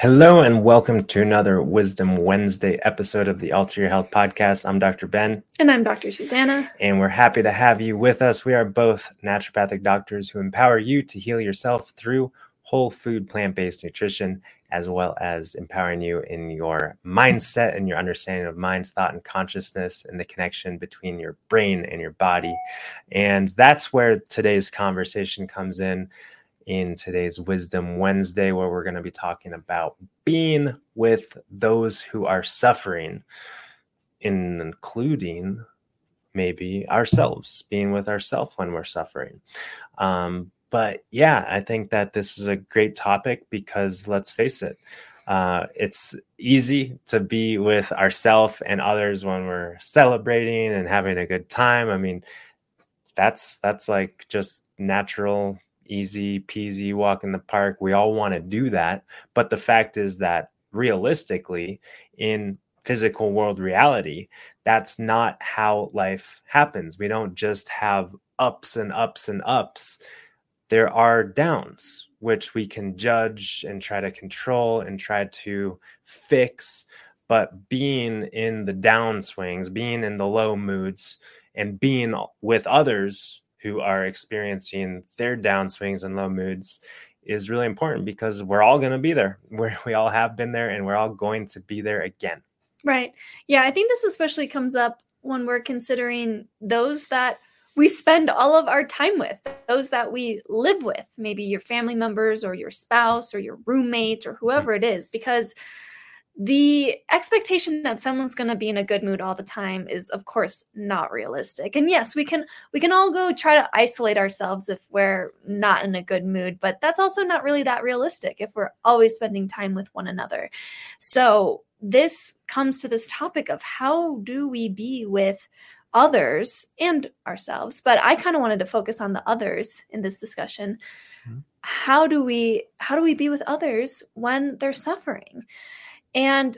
Hello, and welcome to another Wisdom Wednesday episode of the Alter Your Health podcast. I'm Dr. Ben. And I'm Dr. Susanna. And we're happy to have you with us. We are both naturopathic doctors who empower you to heal yourself through whole food, plant based nutrition, as well as empowering you in your mindset and your understanding of mind, thought, and consciousness, and the connection between your brain and your body. And that's where today's conversation comes in in today's Wisdom Wednesday, where we're going to be talking about being with those who are suffering, including maybe ourselves, being with ourselves when we're suffering. Um, but yeah, I think that this is a great topic because let's face it, uh, it's easy to be with ourselves and others when we're celebrating and having a good time. I mean, that's that's like just natural easy peasy walk in the park. We all want to do that. But the fact is that realistically, in physical world reality, that's not how life happens. We don't just have ups and ups and ups. There are downs, which we can judge and try to control and try to fix. But being in the downswings, being in the low moods, and being with others who are experiencing their downswings and low moods is really important because we're all going to be there. We're, we all have been there and we're all going to be there again. Right. Yeah. I think this especially comes up when we're considering those that we spend all of our time with, those that we live with, maybe your family members or your spouse or your roommate or whoever mm. it is, because the expectation that someone's going to be in a good mood all the time is of course not realistic. And yes we can we can all go try to isolate ourselves if we're not in a good mood but that's also not really that realistic if we're always spending time with one another. So this comes to this topic of how do we be with others and ourselves but i kind of wanted to focus on the others in this discussion. Mm-hmm. how do we how do we be with others when they're suffering and,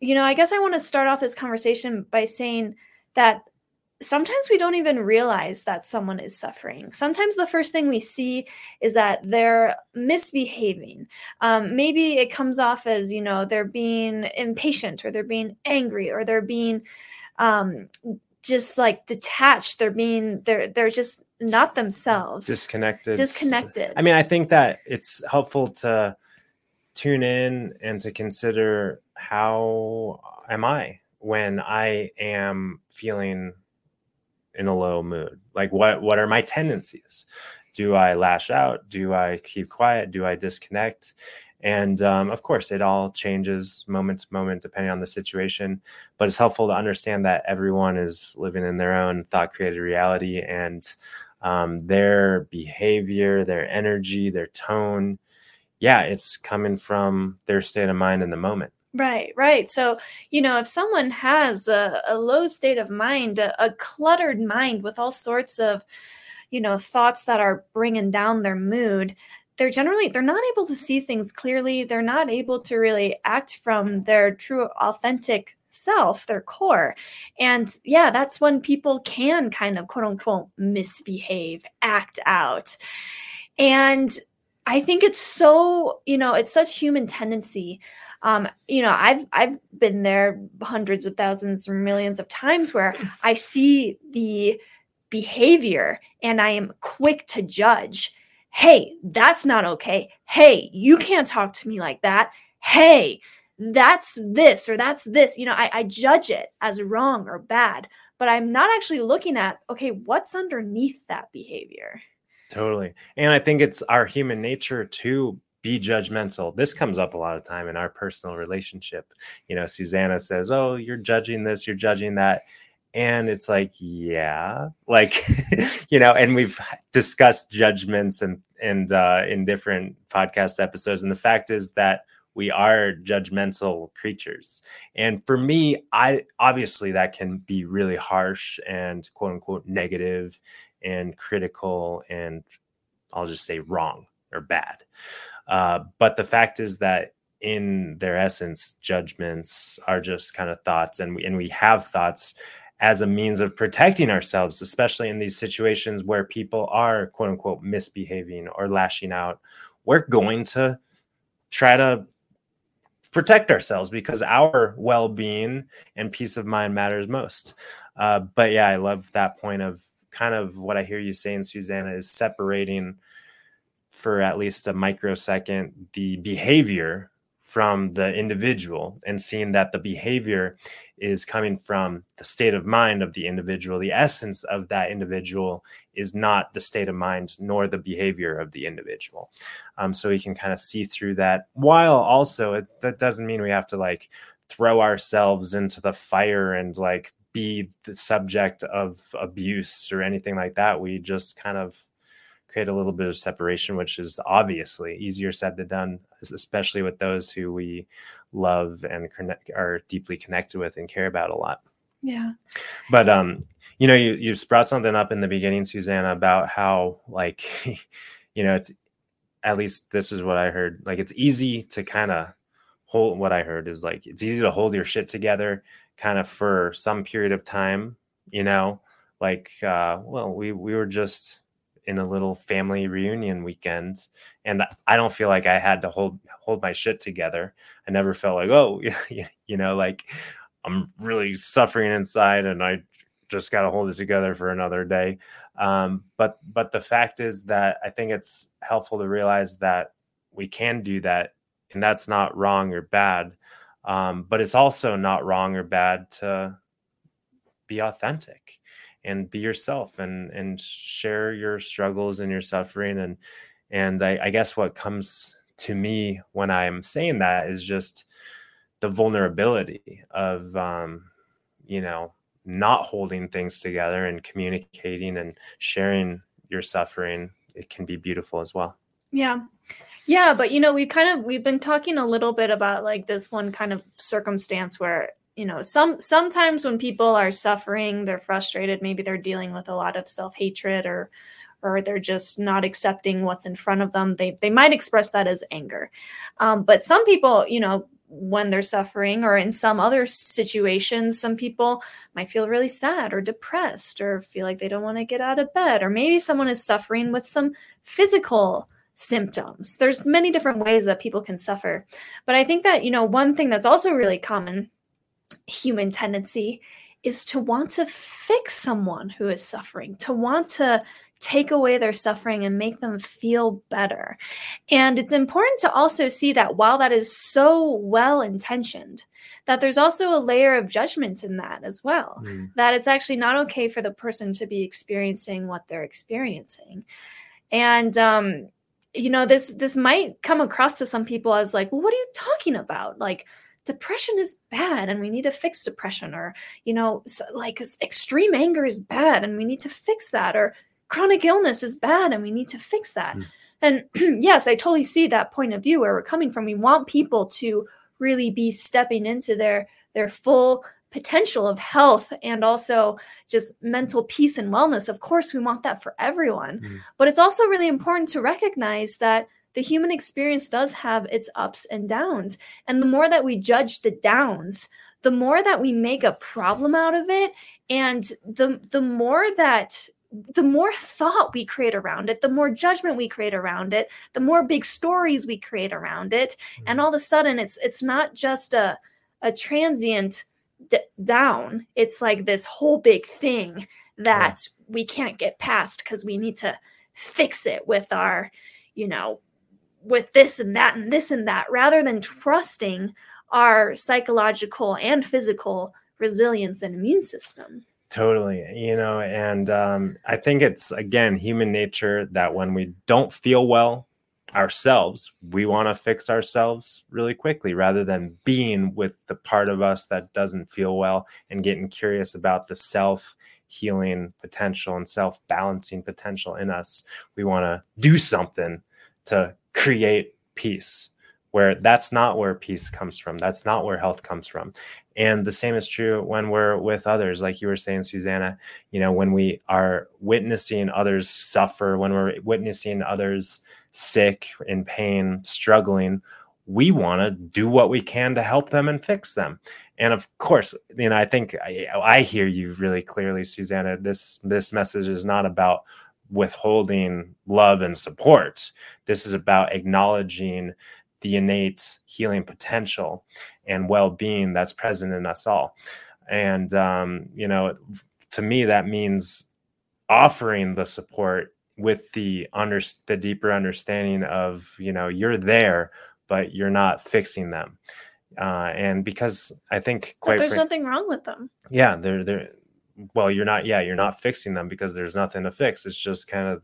you know, I guess I want to start off this conversation by saying that sometimes we don't even realize that someone is suffering. Sometimes the first thing we see is that they're misbehaving. Um, maybe it comes off as, you know, they're being impatient or they're being angry or they're being um, just like detached. They're being, they're, they're just not themselves. Disconnected. Disconnected. I mean, I think that it's helpful to tune in and to consider how am I when I am feeling in a low mood? Like what what are my tendencies? Do I lash out? Do I keep quiet? Do I disconnect? And um, of course, it all changes moment to moment depending on the situation. But it's helpful to understand that everyone is living in their own thought created reality and um, their behavior, their energy, their tone yeah, it's coming from their state of mind in the moment. Right, right. So, you know, if someone has a, a low state of mind, a, a, cluttered mind with all sorts of, you know, thoughts that are bringing down their mood, they're generally they're not able to see things clearly. They're not able to really act from their true, authentic self, their core. And yeah, that's when people can kind of quote unquote misbehave, act out. And I think it's so, you know, it's such human tendency. Um, you know, I've I've been there hundreds of thousands or millions of times where I see the behavior and I am quick to judge. Hey, that's not okay. Hey, you can't talk to me like that. Hey, that's this or that's this. You know, I, I judge it as wrong or bad, but I'm not actually looking at, okay, what's underneath that behavior? Totally. And I think it's our human nature to be judgmental. This comes up a lot of time in our personal relationship. You know, Susanna says, Oh, you're judging this, you're judging that. And it's like, yeah, like, you know, and we've discussed judgments and, and, uh, in different podcast episodes. And the fact is that we are judgmental creatures. And for me, I obviously that can be really harsh and quote unquote negative and critical and I'll just say wrong or bad. Uh, but the fact is that in their essence, judgments are just kind of thoughts, and we and we have thoughts as a means of protecting ourselves, especially in these situations where people are quote unquote misbehaving or lashing out. We're going to try to protect ourselves because our well-being and peace of mind matters most. Uh, but yeah, I love that point of kind of what I hear you saying, Susanna, is separating for at least a microsecond the behavior from the individual and seeing that the behavior is coming from the state of mind of the individual. The essence of that individual is not the state of mind nor the behavior of the individual. Um, so we can kind of see through that while also it, that doesn't mean we have to like throw ourselves into the fire and like be the subject of abuse or anything like that. We just kind of create a little bit of separation, which is obviously easier said than done, especially with those who we love and connect, are deeply connected with and care about a lot. Yeah. But um, you know, you you brought something up in the beginning, Susanna, about how like, you know, it's at least this is what I heard. Like it's easy to kind of hold what I heard is like it's easy to hold your shit together kind of for some period of time, you know, like uh well we we were just in a little family reunion weekend and I don't feel like I had to hold hold my shit together. I never felt like oh you know like I'm really suffering inside and I just got to hold it together for another day. Um, but but the fact is that I think it's helpful to realize that we can do that and that's not wrong or bad. Um, but it's also not wrong or bad to be authentic and be yourself and and share your struggles and your suffering. And and I, I guess what comes to me when I'm saying that is just the vulnerability of um, you know not holding things together and communicating and sharing your suffering. It can be beautiful as well. Yeah. Yeah, but you know, we kind of we've been talking a little bit about like this one kind of circumstance where you know some sometimes when people are suffering they're frustrated maybe they're dealing with a lot of self-hatred or or they're just not accepting what's in front of them they they might express that as anger um, but some people you know when they're suffering or in some other situations some people might feel really sad or depressed or feel like they don't want to get out of bed or maybe someone is suffering with some physical symptoms. There's many different ways that people can suffer. But I think that, you know, one thing that's also really common human tendency is to want to fix someone who is suffering, to want to take away their suffering and make them feel better. And it's important to also see that while that is so well intentioned, that there's also a layer of judgment in that as well. Mm. That it's actually not okay for the person to be experiencing what they're experiencing. And um, you know this this might come across to some people as like well what are you talking about like depression is bad and we need to fix depression or you know like extreme anger is bad and we need to fix that or chronic illness is bad and we need to fix that mm. and yes i totally see that point of view where we're coming from we want people to really be stepping into their their full potential of health and also just mental peace and wellness. Of course, we want that for everyone. Mm-hmm. But it's also really important to recognize that the human experience does have its ups and downs. And the more that we judge the downs, the more that we make a problem out of it and the the more that the more thought we create around it, the more judgment we create around it, the more big stories we create around it, and Mm-hmm. all of a sudden, it's it's not just a a transient d- down. It's like this whole big thing that we can't get past because we need to fix it with our, you know, with this and that and this and that, rather than trusting our psychological and physical resilience and immune system. Totally. You know, and um, I think it's, again, human nature that when we don't feel well ourselves, we want to fix ourselves really quickly rather than being with the part of us that doesn't feel well and getting curious about the self healing potential and self balancing potential in us. We want to do something to create peace where that's not where peace comes from. That's not where health comes from. And the same is true when we're with others, like you were saying, Susanna. You know, when we are witnessing others suffer, when we're witnessing others sick, in pain, struggling, we want to do what we can to help them and fix them. And of course, you know, I think I, I hear you really clearly, Susanna. This this message is not about withholding love and support. This is about acknowledging the innate healing potential and well-being that's present in us all and um, you know to me that means offering the support with the under the deeper understanding of you know you're there but you're not fixing them uh, and because i think But there's nothing wrong with them. yeah they're they're well you're not yeah you're not fixing them because there's nothing to fix. It's just kind of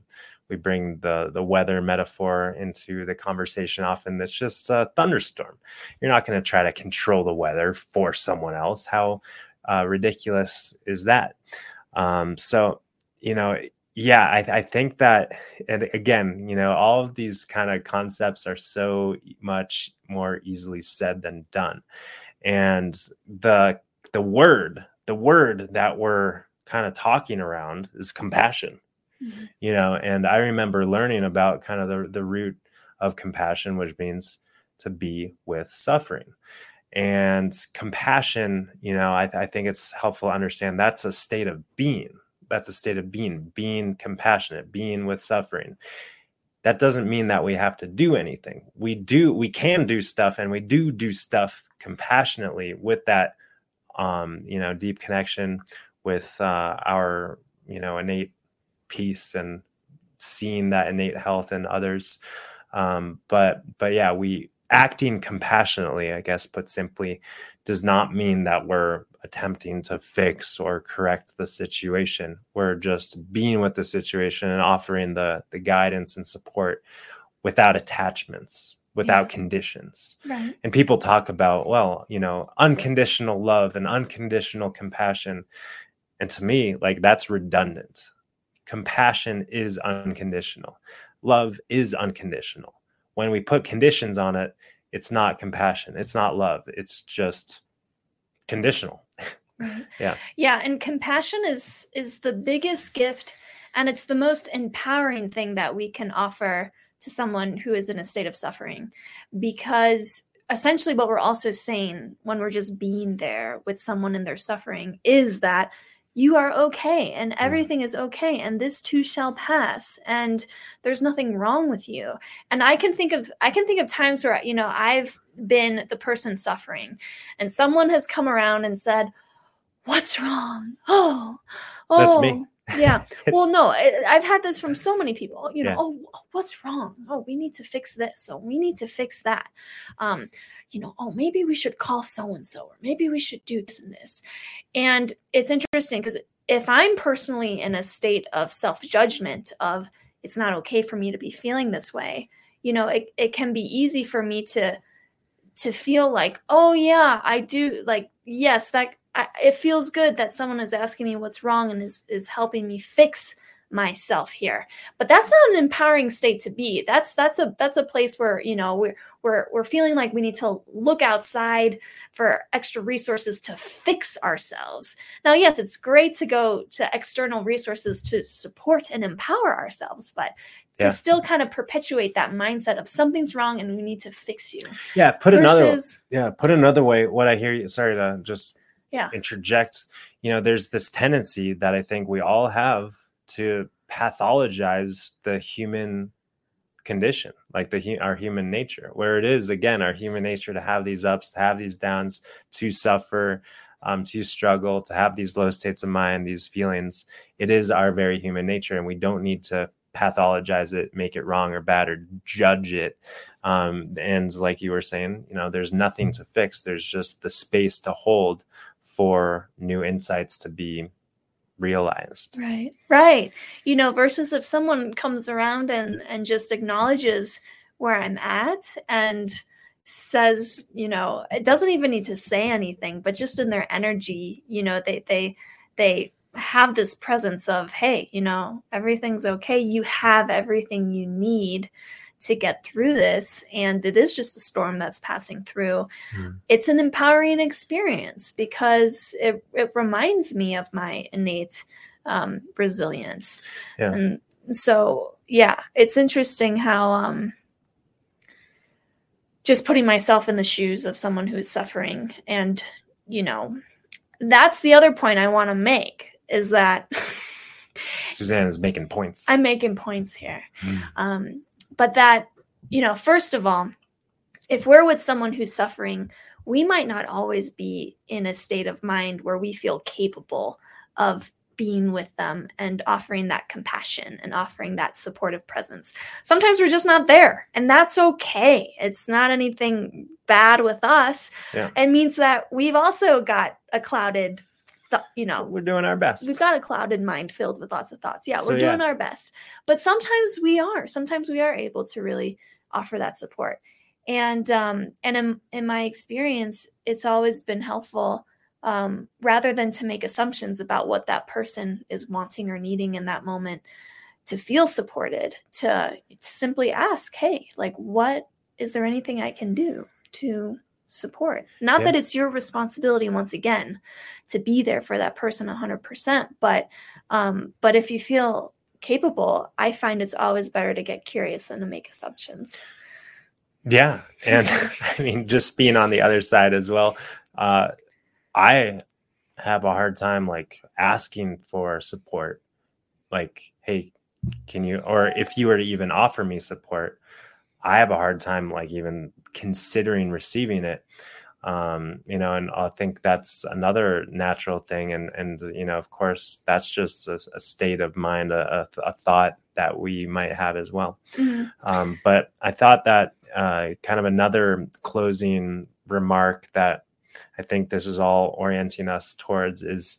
we bring the the weather metaphor into the conversation often. It's just a thunderstorm. You're not going to try to control the weather for someone else. How uh, ridiculous is that? Um, so you know yeah I, I think that and again you know all of these kind of concepts are so much more easily said than done. And the the word the word that we're kind of talking around is compassion Mhm. you know and i remember learning about kind of the, the root of compassion which means to be with suffering. And compassion you know I, I think it's helpful to understand that's a state of being. That's a state of being being compassionate being with suffering. That doesn't mean that we have to do anything. We do we can do stuff and we do do stuff compassionately with that um you know deep connection with uh our you know innate peace and seeing that innate health in others. Um but but yeah we acting compassionately i guess put simply does not mean that we're attempting to fix or correct the situation. We're just being with the situation and offering the the guidance and support without attachments without Yeah. conditions Right. and people talk about well you know unconditional love and unconditional compassion and to me like that's redundant compassion is unconditional love is unconditional when we put conditions on it it's not compassion it's not love it's just conditional Right. Yeah. Yeah, and compassion is is the biggest gift and it's the most empowering thing that we can offer to someone who is in a state of suffering. Because essentially what we're also saying when we're just being there with someone in their suffering is that you are okay and everything is okay and this too shall pass and there's nothing wrong with you. And i can think of i can think of times where you know i've been the person suffering and someone has come around and said what's wrong? Oh oh That's me. Oh. Yeah. Well no i've had this from so many people you know Yeah. oh what's wrong? Oh we need to fix this. Oh we need to fix that. Um you know oh maybe we should call so and so or maybe we should do this and this. And it's interesting because if i'm personally in a state of self-judgment of it's not okay for me to be feeling this way you know it, it can be easy for me to to feel like oh yeah i do like yes that I, it feels good that someone is asking me what's wrong and is is helping me fix myself here. But that's not an empowering state to be. That's that's a that's a place where you know we're we're, we're feeling like we need to look outside for extra resources to fix ourselves. Now yes it's great to go to external resources to support and empower ourselves but to yeah. still kind of perpetuate that mindset of something's wrong and we need to fix you. Yeah put Versus, another yeah put another way what i hear you sorry to just yeah. interject you know there's this tendency that i think we all have to pathologize the human condition like the our human nature where it is again our human nature to have these ups to have these downs to suffer um, to struggle to have these low states of mind these feelings. It is our very human nature and we don't need to pathologize it make it wrong or bad or judge it. Um, and like you were saying you know there's nothing to fix. There's just the space to hold for new insights to be realized. Right right. You know versus if someone comes around and and just acknowledges where i'm at and says you know it doesn't even need to say anything but just in their energy you know they they they have this presence of hey you know everything's okay. You have everything you need to get through this and it is just a storm that's passing through mm. it's an empowering experience because it, it reminds me of my innate um, resilience yeah. and so yeah it's interesting how um, just putting myself in the shoes of someone who's suffering and you know that's the other point i want to make is that Suzanne is making points. I'm making points here. Mm. Um, but that, you know, first of all, if we're with someone who's suffering, we might not always be in a state of mind where we feel capable of being with them and offering that compassion and offering that supportive presence. Sometimes we're just not there, and that's okay. It's not anything bad with us. Yeah. It means that we've also got a clouded th- you know we're doing our best. we've got a clouded mind filled with lots of thoughts. Yeah we're doing yeah. our best. But sometimes we are. Sometimes we are able to really offer that support. And um and in, in my experience it's always been helpful um rather than to make assumptions about what that person is wanting or needing in that moment to feel supported to, to simply ask hey like what is there anything i can do to support. Not yeah. that it's your responsibility once again to be there for that person 100%, but um but if you feel capable, I find it's always better to get curious than to make assumptions. Yeah, and I mean just being on the other side as well. Uh I have a hard time like asking for support. Like, hey, can you or if you were to even offer me support, I have a hard time like even considering receiving it um you know and i think that's another natural thing and and you know of course that's just a, a state of mind a, a, thought that we might have as well mm-hmm. um but i thought that uh kind of another closing remark that i think this is all orienting us towards is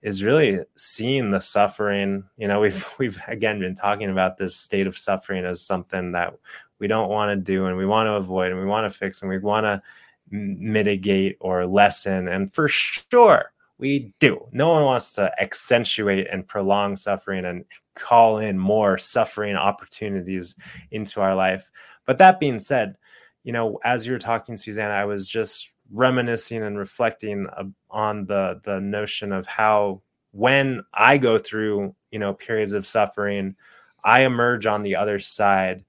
is really seeing the suffering you know we've we've again been talking about this state of suffering as something that we don't want to do and we want to avoid and we want to fix and we want to mitigate or lessen. And for sure, we do. No one wants to accentuate and prolong suffering and call in more suffering opportunities into our life. But that being said, you know, as you were talking, Susanna, I was just reminiscing and reflecting on the the notion of how when I go through, you know, periods of suffering, I emerge on the other side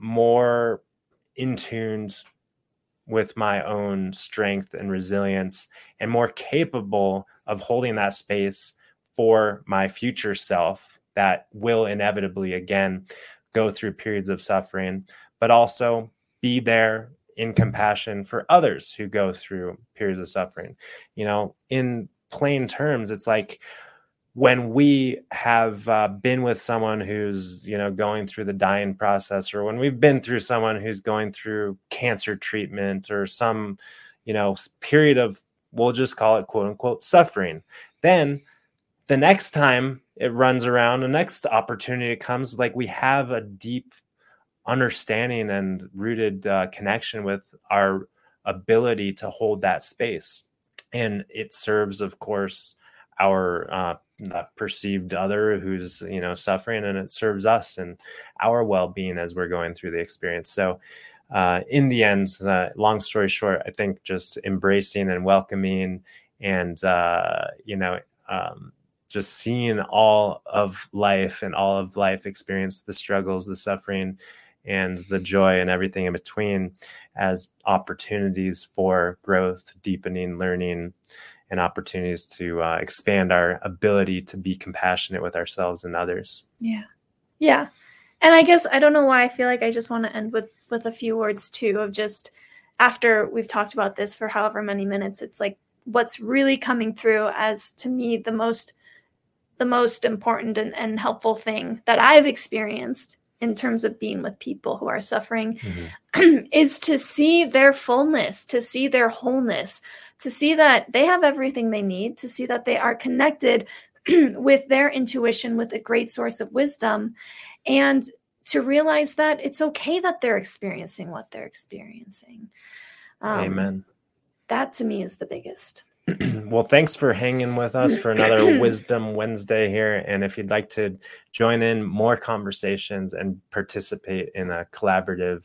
more in tuned with my own strength and resilience and more capable of holding that space for my future self that will inevitably again go through periods of suffering but also be there in compassion for others who go through periods of suffering. You know in plain terms it's like when we have uh, been with someone who's you know going through the dying process or when we've been through someone who's going through cancer treatment or some you know period of we'll just call it quote unquote suffering then the next time it runs around the next opportunity comes like we have a deep understanding and rooted uh, connection with our ability to hold that space. And it serves of course our uh, that perceived other who's you know suffering and it serves us and our well-being as we're going through the experience. So uh, in the end the long story short i think just embracing and welcoming and uh, you know um, just seeing all of life and all of life experience the struggles the suffering and the joy and everything in between as opportunities for growth deepening learning and opportunities to uh, expand our ability to be compassionate with ourselves and others. Yeah. Yeah. And I guess I don't know why I feel like I just want to end with with a few words too of just after we've talked about this for however many minutes it's like what's really coming through as to me the most the most important and, and helpful thing that I've experienced in terms of being with people who are suffering mm-hmm. is to see their fullness, to see their wholeness, to see that they have everything they need, to see that they are connected with their intuition, with a great source of wisdom, and to realize that it's okay that they're experiencing what they're experiencing. Um, Amen. That to me is the biggest. well, thanks for hanging with us for another Wisdom Wednesday here. And if you'd like to join in more conversations and participate in a collaborative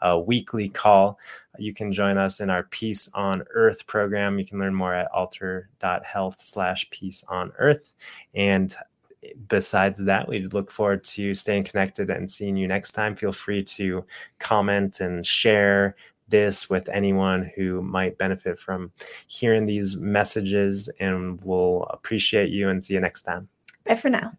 uh, weekly call, you can join us in our Peace on Earth program. You can learn more at alter.health slash peace on earth. And besides that, we look forward to staying connected and seeing you next time. Feel free to comment and share this with anyone who might benefit from hearing these messages. And we'll appreciate you and see you next time. Bye for now.